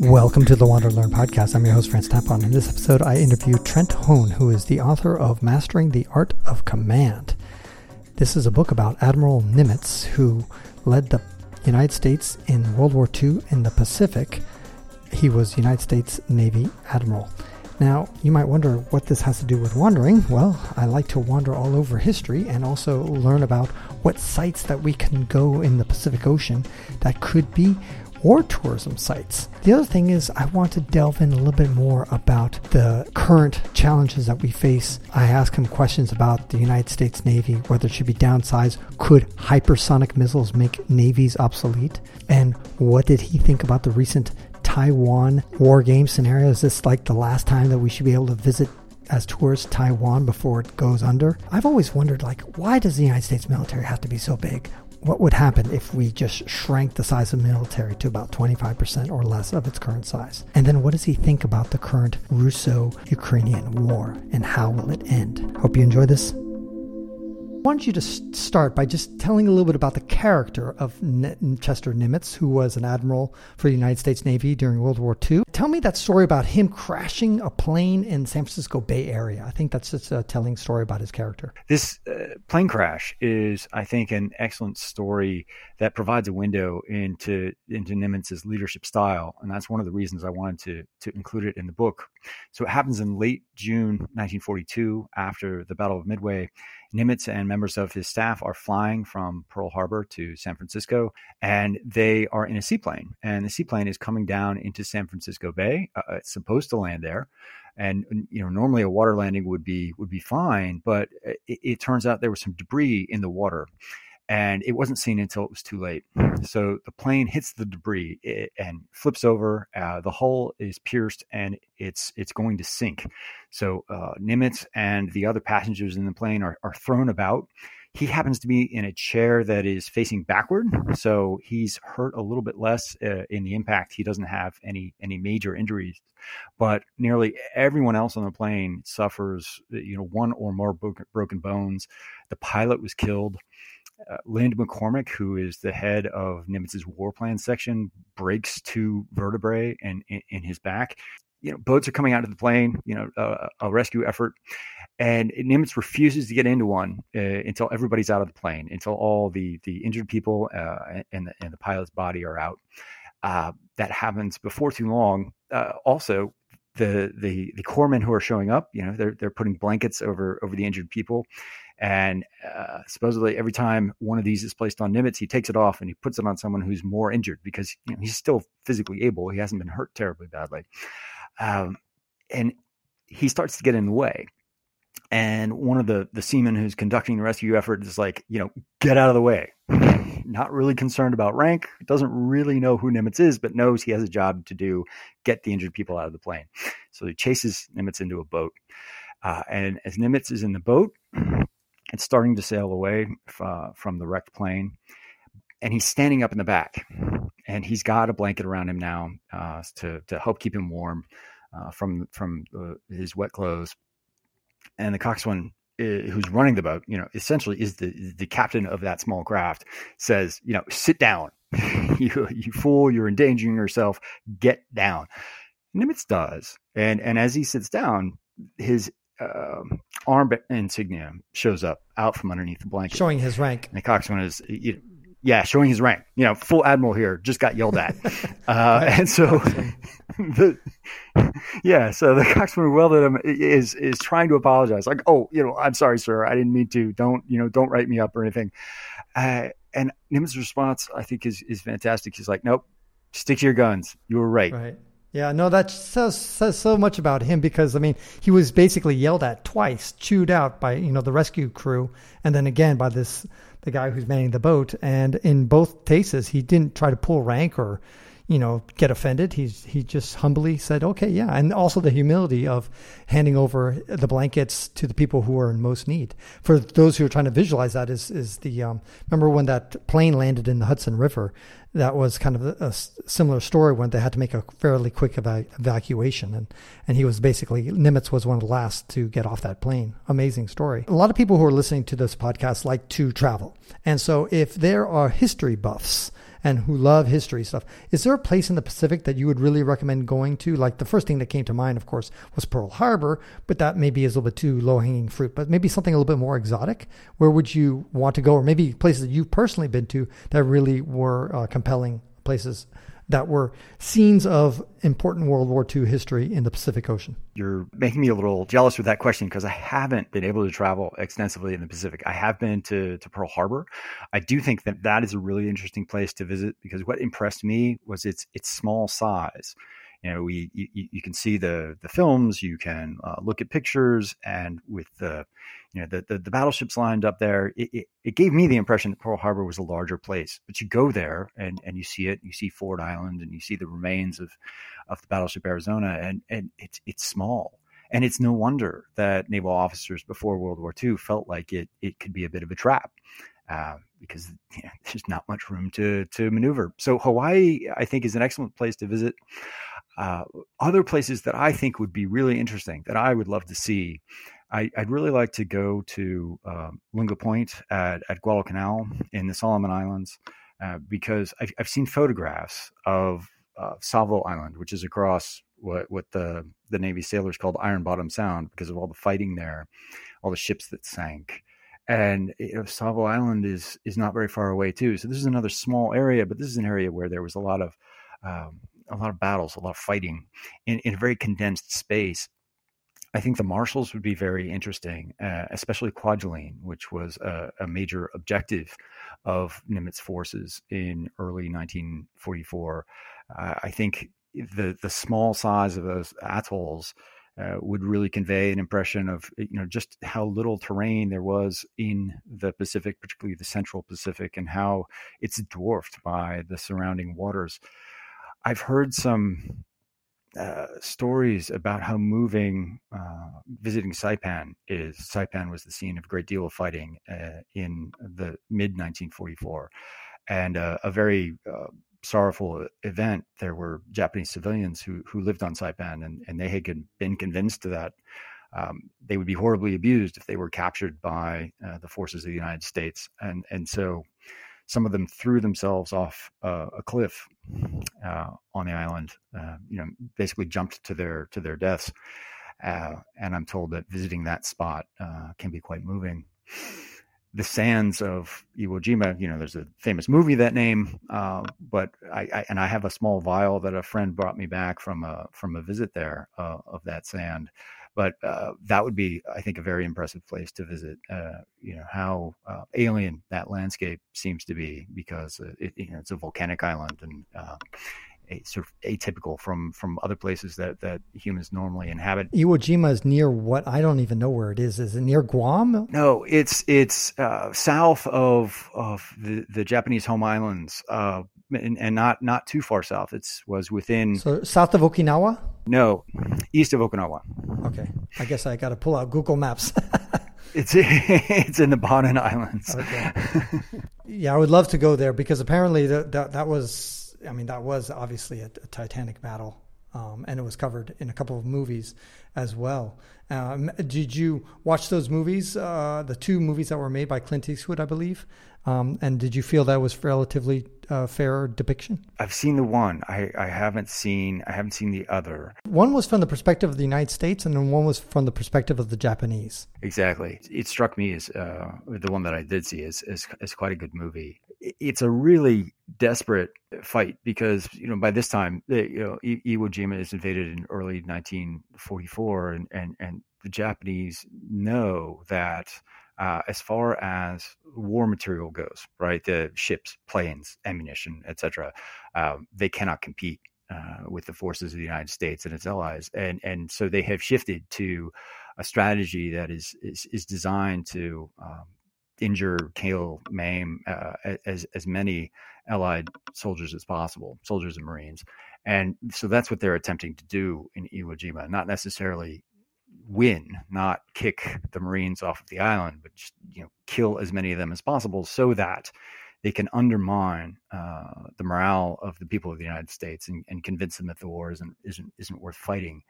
Welcome to the Wander Learn podcast. I'm your host, Francis Tapon. In this episode, I interview Trent Hone, who is the author of Mastering the Art of Command. This is a book about Admiral Nimitz, who led the United States in World War II in the Pacific. He was United States Navy Admiral. Now, you might wonder what this has to do with wandering. Well, I like to wander all over history and also learn about what sites that we can go in the Pacific Ocean that could be war tourism sites. The other thing is, I want to delve in a little bit more about the current challenges that we face. I ask him questions about the United States Navy, whether it should be downsized, could hypersonic missiles make navies obsolete, and what did he think about the recent Taiwan war game scenario? Is this like the last time that we should be able to visit as tourists Taiwan before it goes under? I've always wondered like why does the United States military have to be so big? What would happen if we just shrank the size of the military to about 25% or less of its current size? And then what does he think about the current Russo Ukrainian war and how will it end? Hope you enjoy this. I want you to start by just telling a little bit about the character of Chester Nimitz, who was an admiral for the United States Navy during World War II. Tell me that story about him crashing a plane in San Francisco Bay Area. I think that's just a telling story about his character. This uh, plane crash is, I think, an excellent story that provides a window into into Nimitz's leadership style, and that's one of the reasons I wanted to to include it in the book. So it happens in late June 1942, after the Battle of Midway. Nimitz and members of his staff are flying from Pearl Harbor to San Francisco, and they are in a seaplane. And the seaplane is coming down into San Francisco Bay. Uh, it's supposed to land there, and you know normally a water landing would be would be fine, but it, it turns out there was some debris in the water, and it wasn't seen until it was too late. So the plane hits the debris and flips over. Uh, the hull is pierced and it's it's going to sink. So uh, Nimitz and the other passengers in the plane are, are thrown about. He happens to be in a chair that is facing backward, so he's hurt a little bit less uh, in the impact. He doesn't have any any major injuries, but nearly everyone else on the plane suffers, you know, one or more broken bones. The pilot was killed. Uh, Lynde McCormick, who is the head of Nimitz's war plan section, breaks two vertebrae in, in, in his back. You know, boats are coming out of the plane. You know, uh, a rescue effort, and Nimitz refuses to get into one uh, until everybody's out of the plane, until all the the injured people uh, and the, and the pilot's body are out. That happens before too long. Also, the the the corpsmen who are showing up, you know, they're they're putting blankets over over the injured people, and uh, supposedly, every time one of these is placed on Nimitz, he takes it off and he puts it on someone who's more injured because you know, he's still physically able. He hasn't been hurt terribly badly. Um, and he starts to get in the way. And one of the, the seamen who's conducting the rescue effort is like, you know, get out of the way. Not really concerned about rank, doesn't really know who Nimitz is, but knows he has a job to do get the injured people out of the plane. So he chases Nimitz into a boat. Uh, and as Nimitz is in the boat, it's starting to sail away uh, from the wrecked plane. And he's standing up in the back, and he's got a blanket around him now uh, to to help keep him warm uh, from from uh, his wet clothes. And the coxswain, uh, who's running the boat, you know, essentially is the the captain of that small craft, says, you know, sit down, you you fool, you're endangering yourself, get down. Nimitz does, and and as he sits down, his uh, arm insignia shows up out from underneath the blanket, showing his rank. And the coxswain is, you know, yeah, showing his rank. You know, full admiral here just got yelled at, uh, and so the yeah, so the coxswain who welded him is is trying to apologize, like, oh, you know, I'm sorry, sir, I didn't mean to. Don't you know? Don't write me up or anything. Uh, and Nimitz's response, I think, is is fantastic. He's like, nope, stick to your guns. You were right. Right. Yeah, no, that says, says so much about him because I mean he was basically yelled at twice, chewed out by you know the rescue crew, and then again by this the guy who's manning the boat. And in both cases, he didn't try to pull rank or you know, get offended. He's he just humbly said, "Okay, yeah," and also the humility of handing over the blankets to the people who are in most need. For those who are trying to visualize that, is is the um, remember when that plane landed in the Hudson River? That was kind of a, a similar story when they had to make a fairly quick eva- evacuation, and and he was basically Nimitz was one of the last to get off that plane. Amazing story. A lot of people who are listening to this podcast like to travel, and so if there are history buffs and who love history stuff. Is there a place in the Pacific that you would really recommend going to? Like the first thing that came to mind, of course, was Pearl Harbor, but that maybe is a little bit too low hanging fruit. But maybe something a little bit more exotic. Where would you want to go, or maybe places that you've personally been to that really were uh, compelling places that were scenes of important World War II history in the Pacific Ocean? You're making me a little jealous with that question because I haven't been able to travel extensively in the Pacific. I have been to, to Pearl Harbor. I do think that that is a really interesting place to visit because what impressed me was its its small size you know we you, you, can see the the films you can uh, look at pictures and with the you know the the, the battleships lined up there it, it, it, gave me the impression that pearl harbor was a larger place but you go there and and you see it you see ford island and you see the remains of of the battleship arizona and and it's it's small and it's no wonder that naval officers before World War II felt like it it could be a bit of a trap. Uh, because you know, there's not much room to to maneuver. So Hawaii, I think, is an excellent place to visit. Uh, other places that I think would be really interesting that I would love to see. I, would really like to go to um, Lunga Point at, at Guadalcanal in the Solomon Islands uh, because I've, I've, seen photographs of uh, Island, which is across what, what the, the Navy sailors called Iron Bottom Sound because of all the fighting there, all the ships that sank and you know, Island is is not very far away too. So this is another small area, but this is an area where there was a lot of um, a lot of battles, a lot of fighting in, in a very condensed space. I think the Marshalls would be very interesting, uh, especially Kwajalein, which was a, a, major objective of Nimitz forces in early 1944. Uh, I think the the small size of those atolls uh, would really convey an impression of you know just how little terrain there was in the Pacific, particularly the Central Pacific, and how it's dwarfed by the surrounding waters. I've heard some uh, stories about how moving uh, visiting Saipan is. Saipan was the scene of a great deal of fighting uh, in the mid 1944, and uh, a very uh, sorrowful event. There were Japanese civilians who who lived on Saipan, and and they had been convinced that. Um, they would be horribly abused if they were captured by the forces of the United States, and and so some of them threw themselves off uh, a cliff uh, on the island. Uh, you know, basically jumped to their to their deaths. Uh, and I'm told that visiting that spot uh, can be quite moving. The sands of Iwo Jima, you know, there's a famous movie that name, uh, but I, I, and I have a small vial that a friend brought me back from a from a visit there of that sand but uh, that would be, I think, a very impressive place to visit. Uh, you know how uh, alien that landscape seems to be because uh, it, you know, it's a volcanic island and uh, sort of atypical from from other places that that humans normally inhabit. Iwo Jima is near what I don't even know where it is. Is it near Guam? No, it's it's uh, south of of the, the Japanese home islands, uh, and, and, not not too far south. It was within so south of Okinawa. No, east of Okinawa. Okay, I guess I got to pull out Google Maps. it's it's in the Bonin Islands. Okay. yeah, I would love to go there because apparently that that, that was I mean, that was obviously a, a Titanic battle, um, and it was covered in a couple of movies as well. Um, did you watch those movies, uh, the two movies that were made by Clint Eastwood, I believe? Um, and did you feel that was relatively uh, fair depiction? I've seen the one. I, I haven't seen. I haven't seen the other. One was from the perspective of the United States, and then one was from the perspective of the Japanese. Exactly. It struck me as uh, the one that I did see is is, is quite a good movie. It's a really desperate fight because you know by this time you know Iwo Jima is invaded in early 1944, and and and the Japanese know that uh, as far as war material goes, right? The ships, planes, ammunition, etc. Um, they cannot compete uh, with the forces of the United States and its allies, and and so they have shifted to a strategy that is is, is designed to um, injure, kill, maim uh, as as many Allied soldiers as possible, soldiers and Marines, and so that's what they're attempting to do in Iwo Jima. Not necessarily win, not kick the Marines off of the island, but just you know kill as many of them as possible, so that they can undermine uh, the morale of the people of the United States and, and, convince them that the war isn't isn't isn't worth fighting.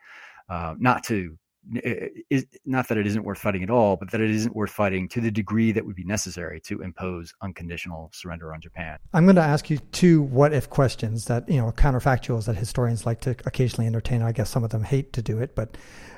Uh, not to Eh, eh, is not that it isn't worth fighting at all, but that it isn't worth fighting to the degree that would be necessary to impose unconditional surrender on Japan. I'm going to ask you two what if questions that, you know, counterfactuals that historians like to occasionally entertain. I guess some of them hate to do it, but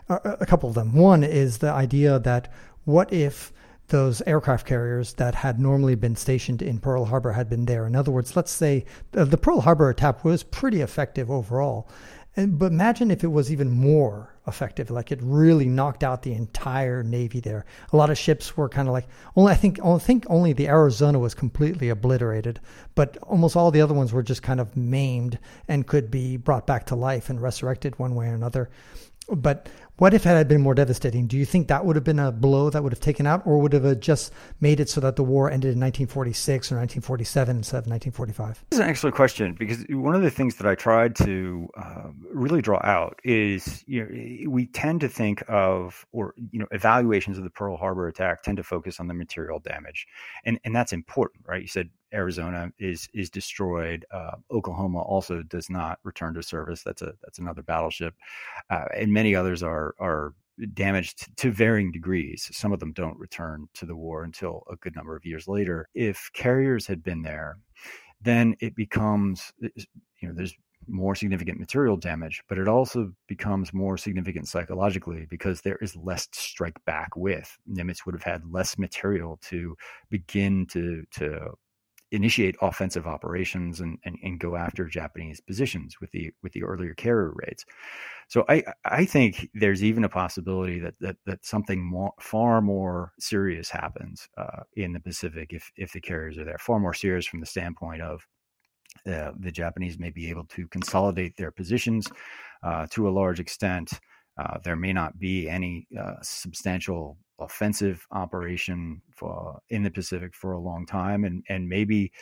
a couple of them. One is the idea that what if those aircraft carriers that had normally been stationed in Pearl Harbor had been there. In other words, let's say the Pearl Harbor attack was pretty effective overall. But imagine if it was even more effective, like it really knocked out the entire Navy there. A lot of ships were kind of like only I think I think only the Arizona was completely obliterated, but almost all the other ones were just kind of maimed and could be brought back to life and resurrected one way or another. But what if it had been more devastating? Do you think that would have been a blow that would have taken out, or would have just made it so that the war ended in 1946 or 1947 instead of 1945? This is an excellent question because one of the things that I tried to uh, really draw out is you know we tend to think of or you know evaluations of the Pearl Harbor attack tend to focus on the material damage, and and that's important, right? You said Arizona is is destroyed. Uh, Oklahoma also does not return to service. That's a that's another battleship, uh, and many others are are damaged to varying degrees. Some of them don't return to the war until a good number of years later. If carriers had been there, then it becomes you know there's more significant material damage, but it also becomes more significant psychologically because there is less to strike back with. Nimitz would have had less material to begin to to initiate offensive operations and, and, and go after Japanese positions with the with the earlier carrier raids. So I I think there's even a possibility that that, that something more, far more serious happens uh, in the Pacific if if the carriers are there. Far more serious from the standpoint of uh, the Japanese may be able to consolidate their positions uh, to a large extent. Uh, there may not be any uh, substantial offensive operation for, in the Pacific for a long time, and and maybe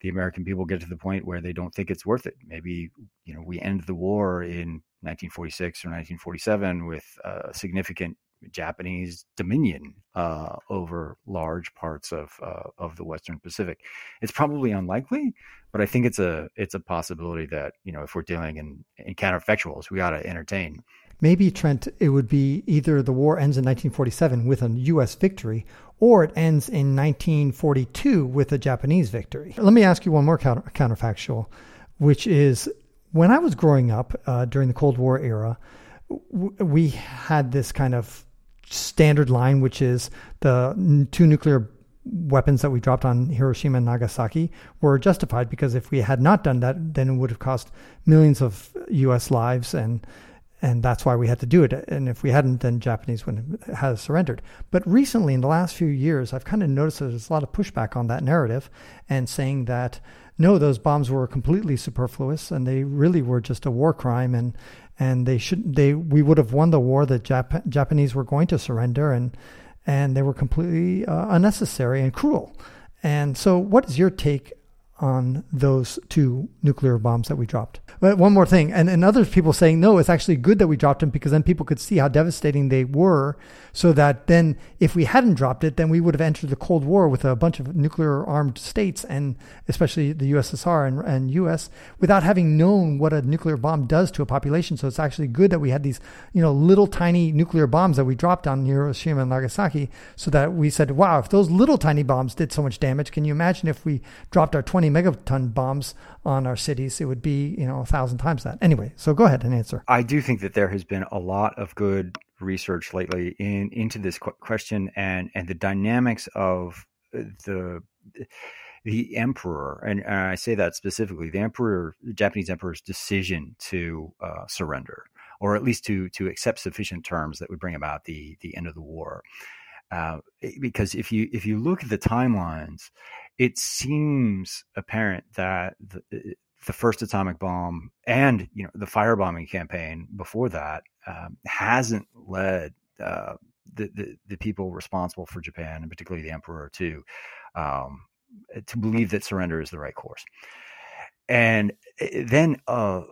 the American people get to the point where they don't think it's worth it. Maybe you know we end the war in 1946 or 1947 with a significant Japanese dominion uh, over large parts of uh, of the Western Pacific. It's probably unlikely, but I think it's a it's a possibility that you know if we're dealing in, in counterfactuals, we got to entertain maybe Trent, it would be either the war ends in 1947 with a U.S. victory, or it ends in 1942 with a Japanese victory. Let me ask you one more counter, counterfactual, which is when I was growing up uh, during the Cold War era, w- we had this kind of standard line, which is the two nuclear weapons that we dropped on Hiroshima and Nagasaki were justified because if we had not done that, then it would have cost millions of U.S. lives and and that's why we had to do it. And if we hadn't, then Japanese wouldn't have surrendered. But recently, in the last few years, I've kind of noticed there's a lot of pushback on that narrative, and saying that no, those bombs were completely superfluous, and they really were just a war crime, and and they should they we would have won the war. The Jap- Japanese were going to surrender, and and they were completely uh, unnecessary and cruel. And so, what is your take on those two nuclear bombs that we dropped. But one more thing, and, and other people saying, no, it's actually good that we dropped them because then people could see how devastating they were. So that then, if we hadn't dropped it, then we would have entered the Cold War with a bunch of nuclear armed states, and especially the USSR and, and US, without having known what a nuclear bomb does to a population. So it's actually good that we had these, you know, little tiny nuclear bombs that we dropped on Hiroshima and Nagasaki, so that we said, wow, if those little tiny bombs did so much damage, can you imagine if we dropped our 20 megaton bombs on our cities, it would be, you know, a thousand times that. Anyway, so go ahead and answer. I do think that there has been a lot of good research lately in into this question and and the dynamics of the the emperor, and, and I say that specifically, the emperor, the Japanese emperor's decision to uh, surrender, or at least to to accept sufficient terms that would bring about the the end of the war. Uh, because if you if you look at the timelines, it seems apparent that the, the first atomic bomb and you know the firebombing campaign before that um, hasn't led uh, the, the, the people responsible for Japan and particularly the emperor to um, to believe that surrender is the right course. And eh, then, uh,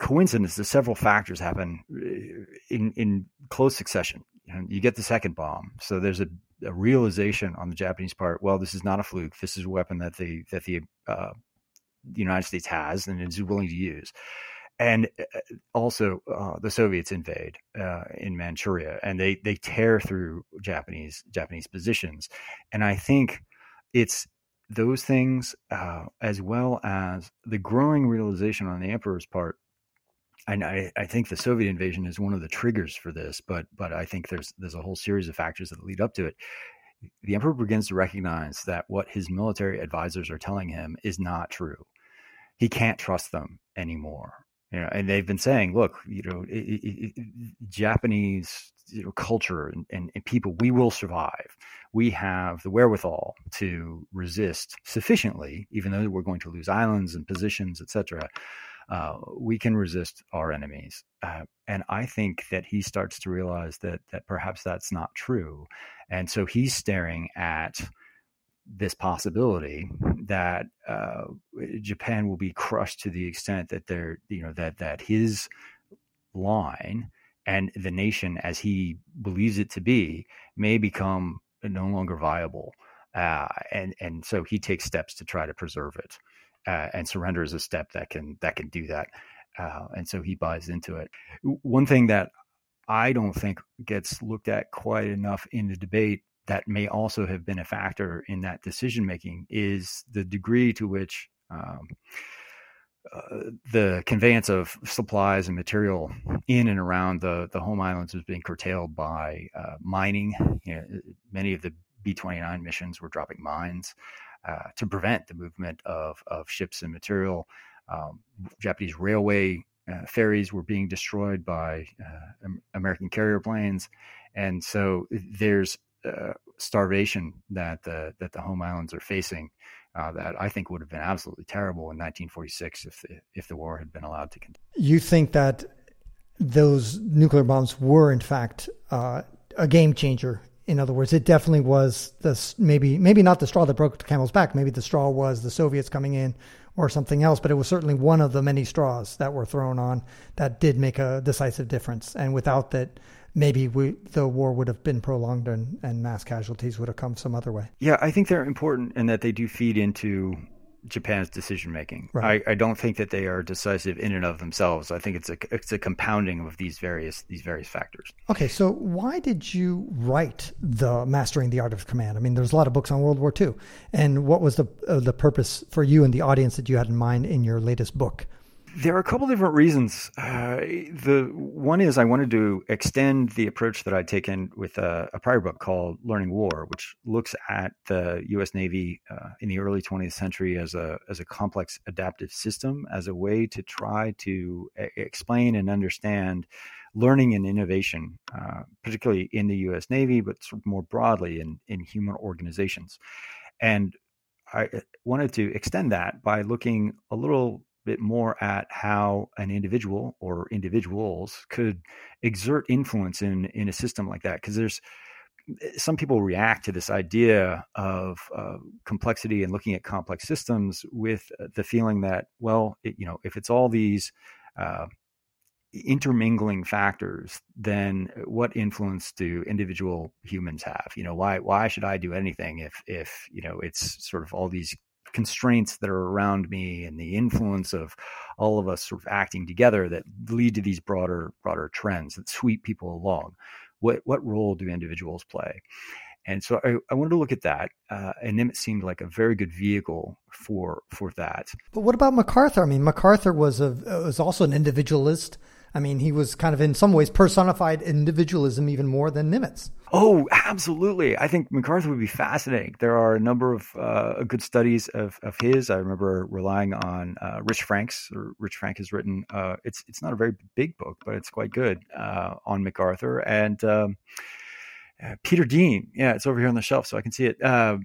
coincidence, the several factors happen eh, in in close succession. Know, you get the second bomb, so there's a a realization on the Japanese part. Well, this is not a fluke. This is a weapon that the that the uh, the United States has and is willing to use. and uh, also uh, the Soviets invade uh, in Manchuria, and they they tear through Japanese Japanese positions, and I think it's those things uh, as well as the growing realization on the emperor's part. And I, I think the Soviet invasion is one of the triggers for this, but but I think there's there's a whole series of factors that lead up to it. The emperor begins to recognize that what his military advisors are telling him is not true. He can't trust them anymore you know, and they've been saying, look, you know, it, it, it, Japanese you know, culture and, and, and, people, we will survive. We have the wherewithal to resist sufficiently, even though we're going to lose islands and positions, etc. Uh, we can resist our enemies, uh, and I think that he starts to realize that that perhaps that's not true, and so he's staring at this possibility that uh, Japan will be crushed to the extent that they're, you know, that that his line and the nation as he believes it to be may become no longer viable, uh, and and so he takes steps to try to preserve it, uh, and surrender is a step that can that can do that, uh, and so he buys into it. One thing that I don't think gets looked at quite enough in the debate that may also have been a factor in that decision making is the degree to which um, uh, the conveyance of supplies and material in and around the, the home islands was being curtailed by uh, mining. You know, many of the B 29 missions were dropping mines uh, to prevent the movement of, of ships and material. Um, Japanese railway uh, ferries were being destroyed by uh, American carrier planes. And so there's uh, starvation that the that the home islands are facing uh, that I think would have been absolutely terrible in 1946 if the, if the war had been allowed to continue. You think that those nuclear bombs were in fact uh, a game changer. In other words, it definitely was this maybe maybe not the straw that broke the camel's back. Maybe the straw was the Soviets coming in or something else, but it was certainly one of the many straws that were thrown on that did make a decisive difference. And without that, maybe we, the war would have been prolonged and, and mass casualties would have come some other way. Yeah, I think they're important in that they do feed into Japan's decision making. Right. I, I, don't think that they are decisive in and of themselves. I think it's a it's a compounding of these various these various factors. Okay, so why did you write the Mastering the Art of Command? I mean, there's a lot of books on World War II, and what was the uh, the purpose for you and the audience that you had in mind in your latest book? There are a couple different reasons. Uh, the one is I wanted to extend the approach that I'd taken with a, a, prior book called Learning War, which looks at the U.S. Navy uh, in the early 20th century as a as a complex adaptive system, as a way to try to a- explain and understand learning and innovation, uh, particularly in the U.S. Navy, but more broadly in in human organizations. And I uh, wanted to extend that by looking a little bit more at how an individual or individuals could exert influence in in a system like that because there's eh, some people react to this idea of uh, complexity and looking at complex systems with uh, the feeling that well it, you know if it's all these uh, intermingling factors then what influence do individual humans have? You know why why should i do anything if if you know it's sort of all these constraints that are around me and the influence of all of us sort of acting together that lead to these broader broader trends that sweep people along what what role do individuals play and so I, I wanted to look at that, uh, and then it seemed like a very good vehicle for for that. But what about MacArthur? I mean, MacArthur was a was also an individualist I mean, he was kind of in some ways personified individualism even more than Nimitz. Oh, absolutely. I think MacArthur would be fascinating. There are a number of uh, good studies of, of his. I remember relying on uh, Rich Franks. Rich Frank has written, uh, it's, it's not a very big book, but it's quite good uh, on MacArthur. And um, uh, Peter Dean, yeah, it's over here on the shelf, so I can see it uh,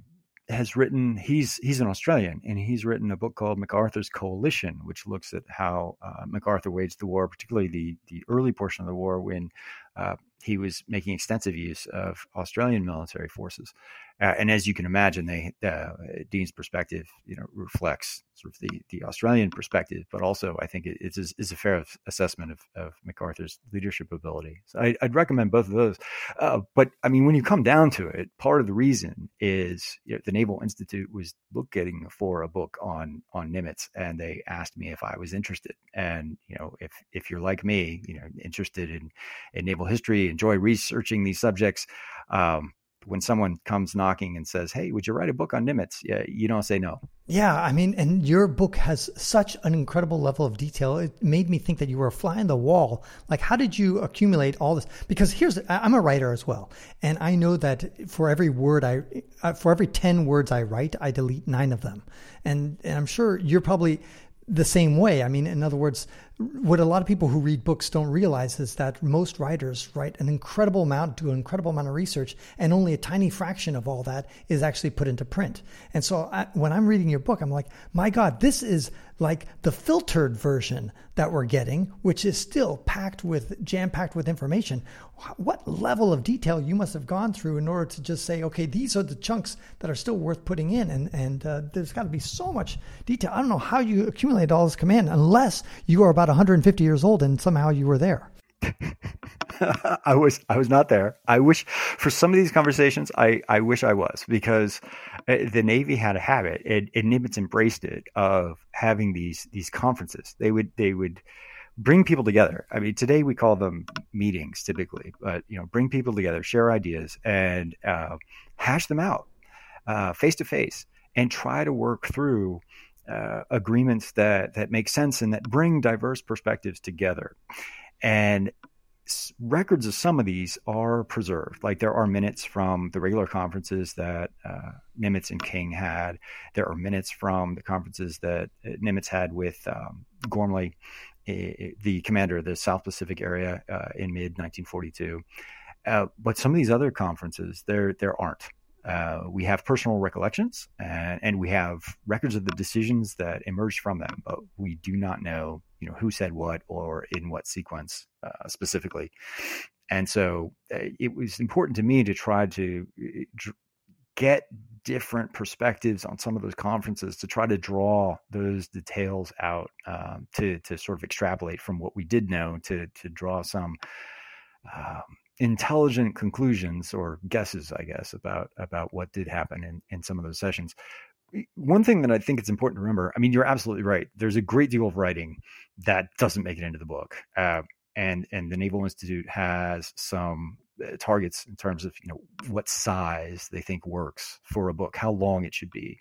has written he's he's an Australian and he's written a book called MacArthur's Coalition, which looks at how uh, MacArthur waged the war, particularly the the early portion of the war when uh, he was making extensive use of Australian military forces. Uh, and as you can imagine, they, uh, Dean's perspective, you know, reflects sort of the, the Australian perspective, but also I think it is, is a fair assessment of, of MacArthur's leadership ability. So I, would recommend both of those. Uh, but I mean, when you come down to it, part of the reason is you know, the Naval Institute was looking for a book on on Nimitz, and they asked me if I was interested. And you know, if if you're like me, you know, interested in in naval history, enjoy researching these subjects. Um, when someone comes knocking and says, "Hey, would you write a book on Nimitz?" Yeah, you don't say no. Yeah, I mean, and your book has such an incredible level of detail. It made me think that you were a fly on the wall. Like, how did you accumulate all this? Because here's, I'm a writer as well, and I know that for every word I, uh, for every ten words I write, I delete nine of them, and, and I'm sure you're probably the same way. I mean, in other words, what a lot of people who read books don't realize is that most writers write an incredible amount, do an incredible amount of research, and only a tiny fraction of all that is actually put into print. And so I, when I'm reading your book, I'm like, my God, this is like the filtered version that we're getting, which is still packed with, jam packed with information. What level of detail you must have gone through in order to just say, okay, these are the chunks that are still worth putting in. And, and uh, there's got to be so much detail. I don't know how you accumulate all this command unless you are about 150 years old and somehow you were there. I was I was not there. I wish for some of these conversations I, I wish I was because uh, the Navy had a habit and, Nimitz embraced it of having these these conferences. They would they would bring people together. I mean, today we call them meetings typically, but you know, bring people together, share ideas, and uh, hash them out face to face, and try to work through uh, agreements that that make sense and that bring diverse perspectives together. And records of some of these are preserved. Like there are minutes from the regular conferences that uh, Nimitz and King had. There are minutes from the conferences that uh, Nimitz had with um, Ghormley, the commander of the South Pacific area uh, in mid 1942. Uh, but some of these other conferences, there there aren't. Uh, we have personal recollections and, and, we have records of the decisions that emerged from them, but we do not know, you know, who said what or in what sequence uh, specifically. And so uh, it was important to me to try to uh, get different perspectives on some of those conferences to try to draw those details out um, to to sort of extrapolate from what we did know to to draw some um, intelligent conclusions or guesses, I guess, about about what did happen in, in some of those sessions. One thing that I think it's important to remember, I mean, you're absolutely right. There's a great deal of writing that doesn't make it into the book, uh, and and the Naval Institute has some uh, targets in terms of you know what size they think works for a book, how long it should be.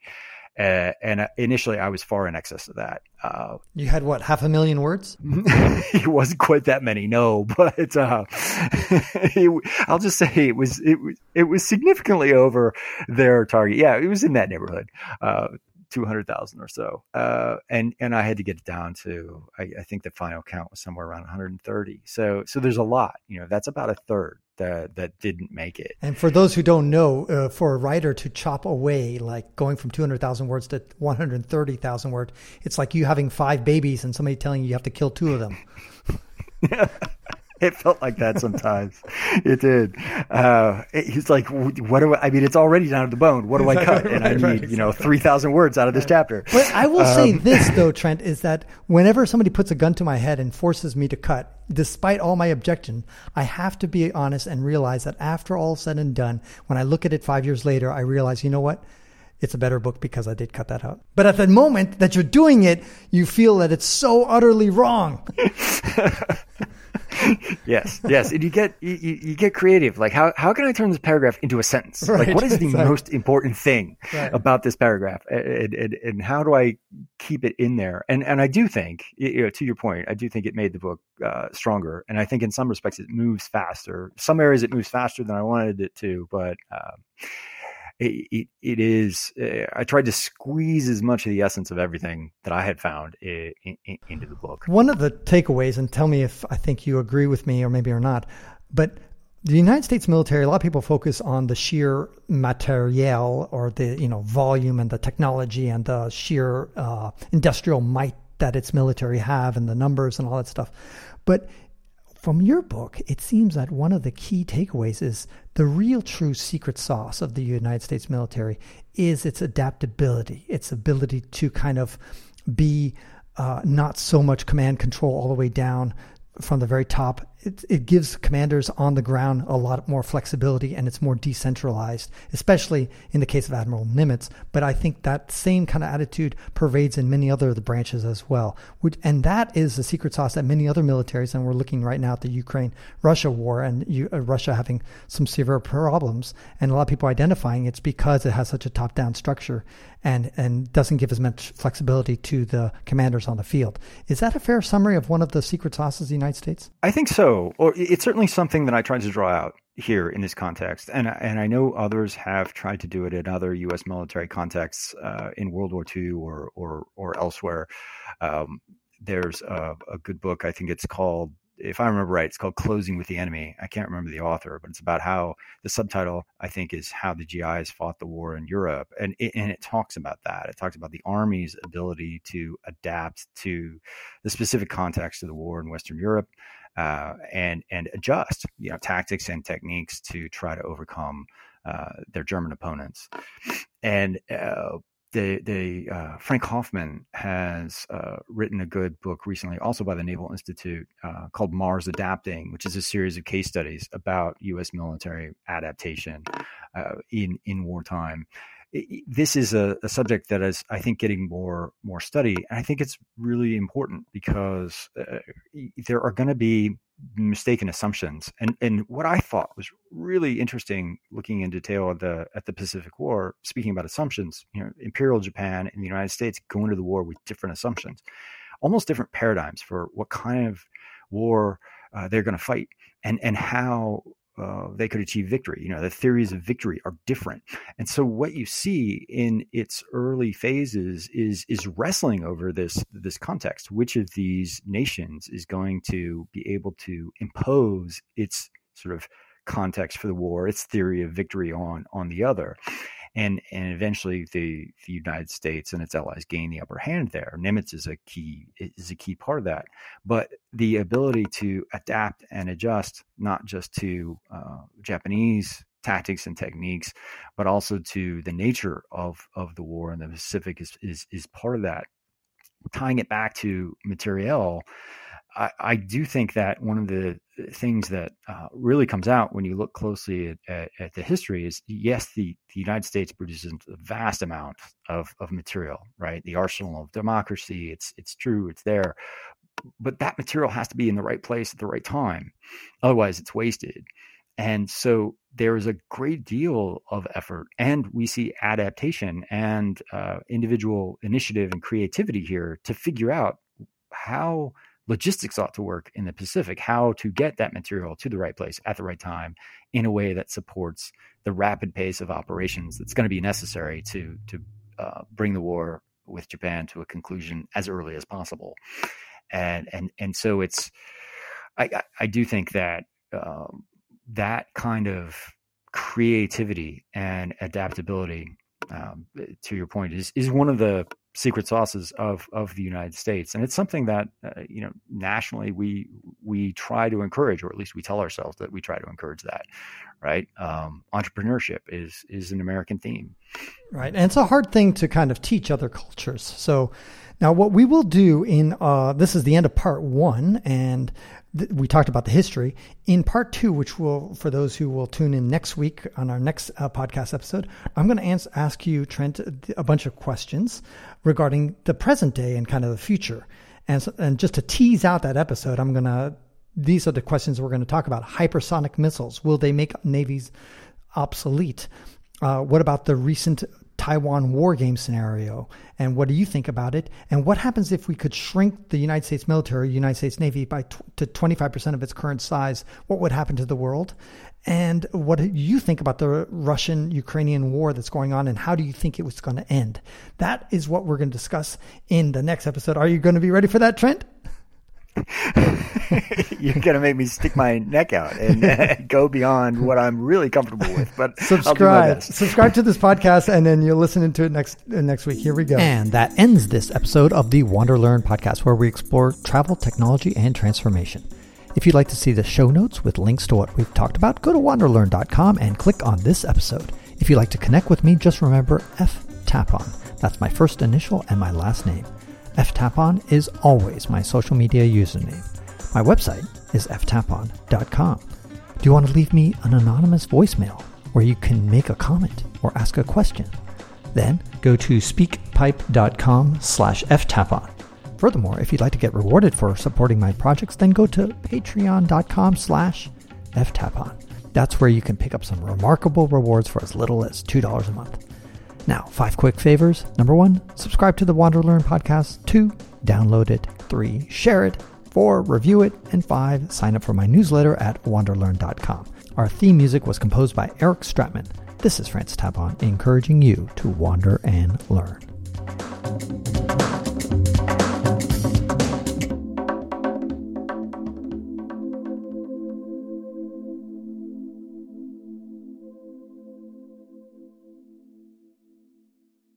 Uh, and initially, I was far in excess of that. Uh, you had what, half a million words? it wasn't quite that many, no. But uh, it, I'll just say it was it was it was significantly over their target. Yeah, it was in that neighborhood. Uh, 200,000 or so. Uh, and, and I had to get it down to, I, I, think the final count was somewhere around 130. So, so there's a lot, you know, that's about a third that, that didn't make it. And for those who don't know, uh, for a writer to chop away, like going from 200,000 words to 130,000 words, it's like you having five babies and somebody telling you you have to kill two of them. it felt like that sometimes. it did. Uh, he's like, what do I, I mean, it's already down to the bone. What do I cut? And I need, right, you know, 3,000 words out of this chapter. But I will um, say this though, Trent, is that whenever somebody puts a gun to my head and forces me to cut, despite all my objection, I have to be honest and realize that after all said and done, when I look at it five years later, I realize, you know what? It's a better book because I did cut that out. But at the moment that you're doing it, you feel that it's so utterly wrong. yes, yes, and you get you, you, get creative. Like how how can I turn this paragraph into a sentence? Right, like what is the exactly. most important thing right. about this paragraph, and, and, and, how do I keep it in there? And and I do think, you know, to your point, I do think it made the book uh, stronger, and I think in some respects it moves faster. Some areas it moves faster than I wanted it to, but. Uh, it, it, it is uh, i tried to squeeze as much of the essence of everything that i had found in, in, into the book. One of the takeaways and tell me if i think you agree with me or maybe or not but the united states military a lot of people focus on the sheer materiel or the you know volume and the technology and the sheer uh, industrial might that its military have and the numbers and all that stuff. But from your book, it seems that one of the key takeaways is the real true secret sauce of the United States military is its adaptability, its ability to kind of be uh, not so much command control all the way down from the very top it, it gives commanders on the ground a lot more flexibility and it's more decentralized, especially in the case of Admiral Nimitz. But I think that same kind of attitude pervades in many other of the branches as well. And that is the secret sauce that many other militaries, and we're looking right now at the Ukraine Russia war and you, uh, Russia having some severe problems, and a lot of people identifying it's because it has such a top down structure and, and doesn't give as much flexibility to the commanders on the field. Is that a fair summary of one of the secret sauces of the United States? I think so or it's certainly something that I tried to draw out here in this context, and and I know others have tried to do it in other U.S. military contexts uh, in World War II or or or elsewhere. Um, there's a, a, good book, I think it's called if I remember right, it's called Closing with the Enemy. I can't remember the author, but it's about how the subtitle, I think, is How the GIs Fought the War in Europe. And it, and it talks about that. It talks about the Army's ability to adapt to the specific context of the war in Western Europe uh, and and adjust you know tactics and techniques to try to overcome uh, their German opponents. And uh, the the uh, Frank Hoffman has uh, written a good book recently, also by the Naval Institute, uh, called Mars Adapting, which is a series of case studies about U.S. military adaptation in in wartime this is a, a, subject that is, I think, getting more more study, and I think it's really important because uh, there are going to be mistaken assumptions. And and what I thought was really interesting, looking in detail at the at the Pacific War, speaking about assumptions, you know, Imperial Japan and the United States going into the war with different assumptions, almost different paradigms for what kind of war uh, they're going to fight, and and how uh, they could achieve victory. You know, the theories of victory are different, and so what you see in its early phases is is wrestling over this this context. Which of these nations is going to be able to impose its sort of context for the war, its theory of victory on on the other? And and eventually the the United States and its allies gain the upper hand there. Nimitz is a key is a key part of that, but the ability to adapt and adjust not just to uh, Japanese tactics and techniques, but also to the nature of of the war in the Pacific is is is part of that. Tying it back to Materiel, I, I, do think that one of the things that uh, really comes out when you look closely at, at, at, the history is yes, the, the United States produces a vast amount of, of material, right? The arsenal of democracy, it's it's true, it's there, but that material has to be in the right place at the right time, otherwise it's wasted. And so there is a great deal of effort, and we see adaptation and uh, individual initiative and creativity here to figure out how logistics ought to work in the Pacific, how to get that material to the right place at the right time in a way that supports the rapid pace of operations that's going to be necessary to to uh, bring the war with Japan to a conclusion as early as possible. And and and so it's I I do think that um, that kind of creativity and adaptability um, to your point is is one of the secret sauces of of the United States, and it's something that uh, you know nationally we we try to encourage, or at least we tell ourselves that we try to encourage that. Right, um, entrepreneurship is is an American theme. Right, and it's a hard thing to kind of teach other cultures. So now, what we will do in uh, this is the end of part one, and th- we talked about the history. In part two, which will, for those who will tune in next week on our next uh, podcast episode, I'm going to ans- ask you, Trent, a bunch of questions regarding the present day and kind of the future. And, so, and just to tease out that episode, I'm going to, these are the questions we're going to talk about. Hypersonic missiles, will they make navies obsolete? Uh, what about the recent Taiwan war game scenario? And what do you think about it? And what happens if we could shrink the United States military, United States Navy, by t- to 25% of its current size? What would happen to the world? And what do you think about the Russian Ukrainian war that's going on? And how do you think it was going to end? That is what we're going to discuss in the next episode. Are you going to be ready for that, Trent? You're going to make me stick my neck out and go beyond what I'm really comfortable with. But subscribe, subscribe to this podcast, and then you'll listen to it next uh, next week. Here we go. And that ends this episode of the Wander Learn podcast, where we explore travel, technology, and transformation. If you'd like to see the show notes with links to what we've talked about, go to wanderlearn.com and click on this episode. If you'd like to connect with me, just remember F Tapon. That's my first initial and my last name. F Tapon is always my social media username. My website is ftapon.com. Do you want to leave me an anonymous voicemail where you can make a comment or ask a question? Then go to speakpipe.com slash ftapon. Furthermore, if you'd like to get rewarded for supporting my projects, then go to patreon.com slash ftapon. That's where you can pick up some remarkable rewards for as little as $2 a month. Now, five quick favors. Number one, subscribe to the Wander Learn podcast. Two, download it. Three, share it. Four, review it. And five, sign up for my newsletter at wanderlearn.com. Our theme music was composed by Eric Stratman. This is Francis Tapon, encouraging you to wander and learn.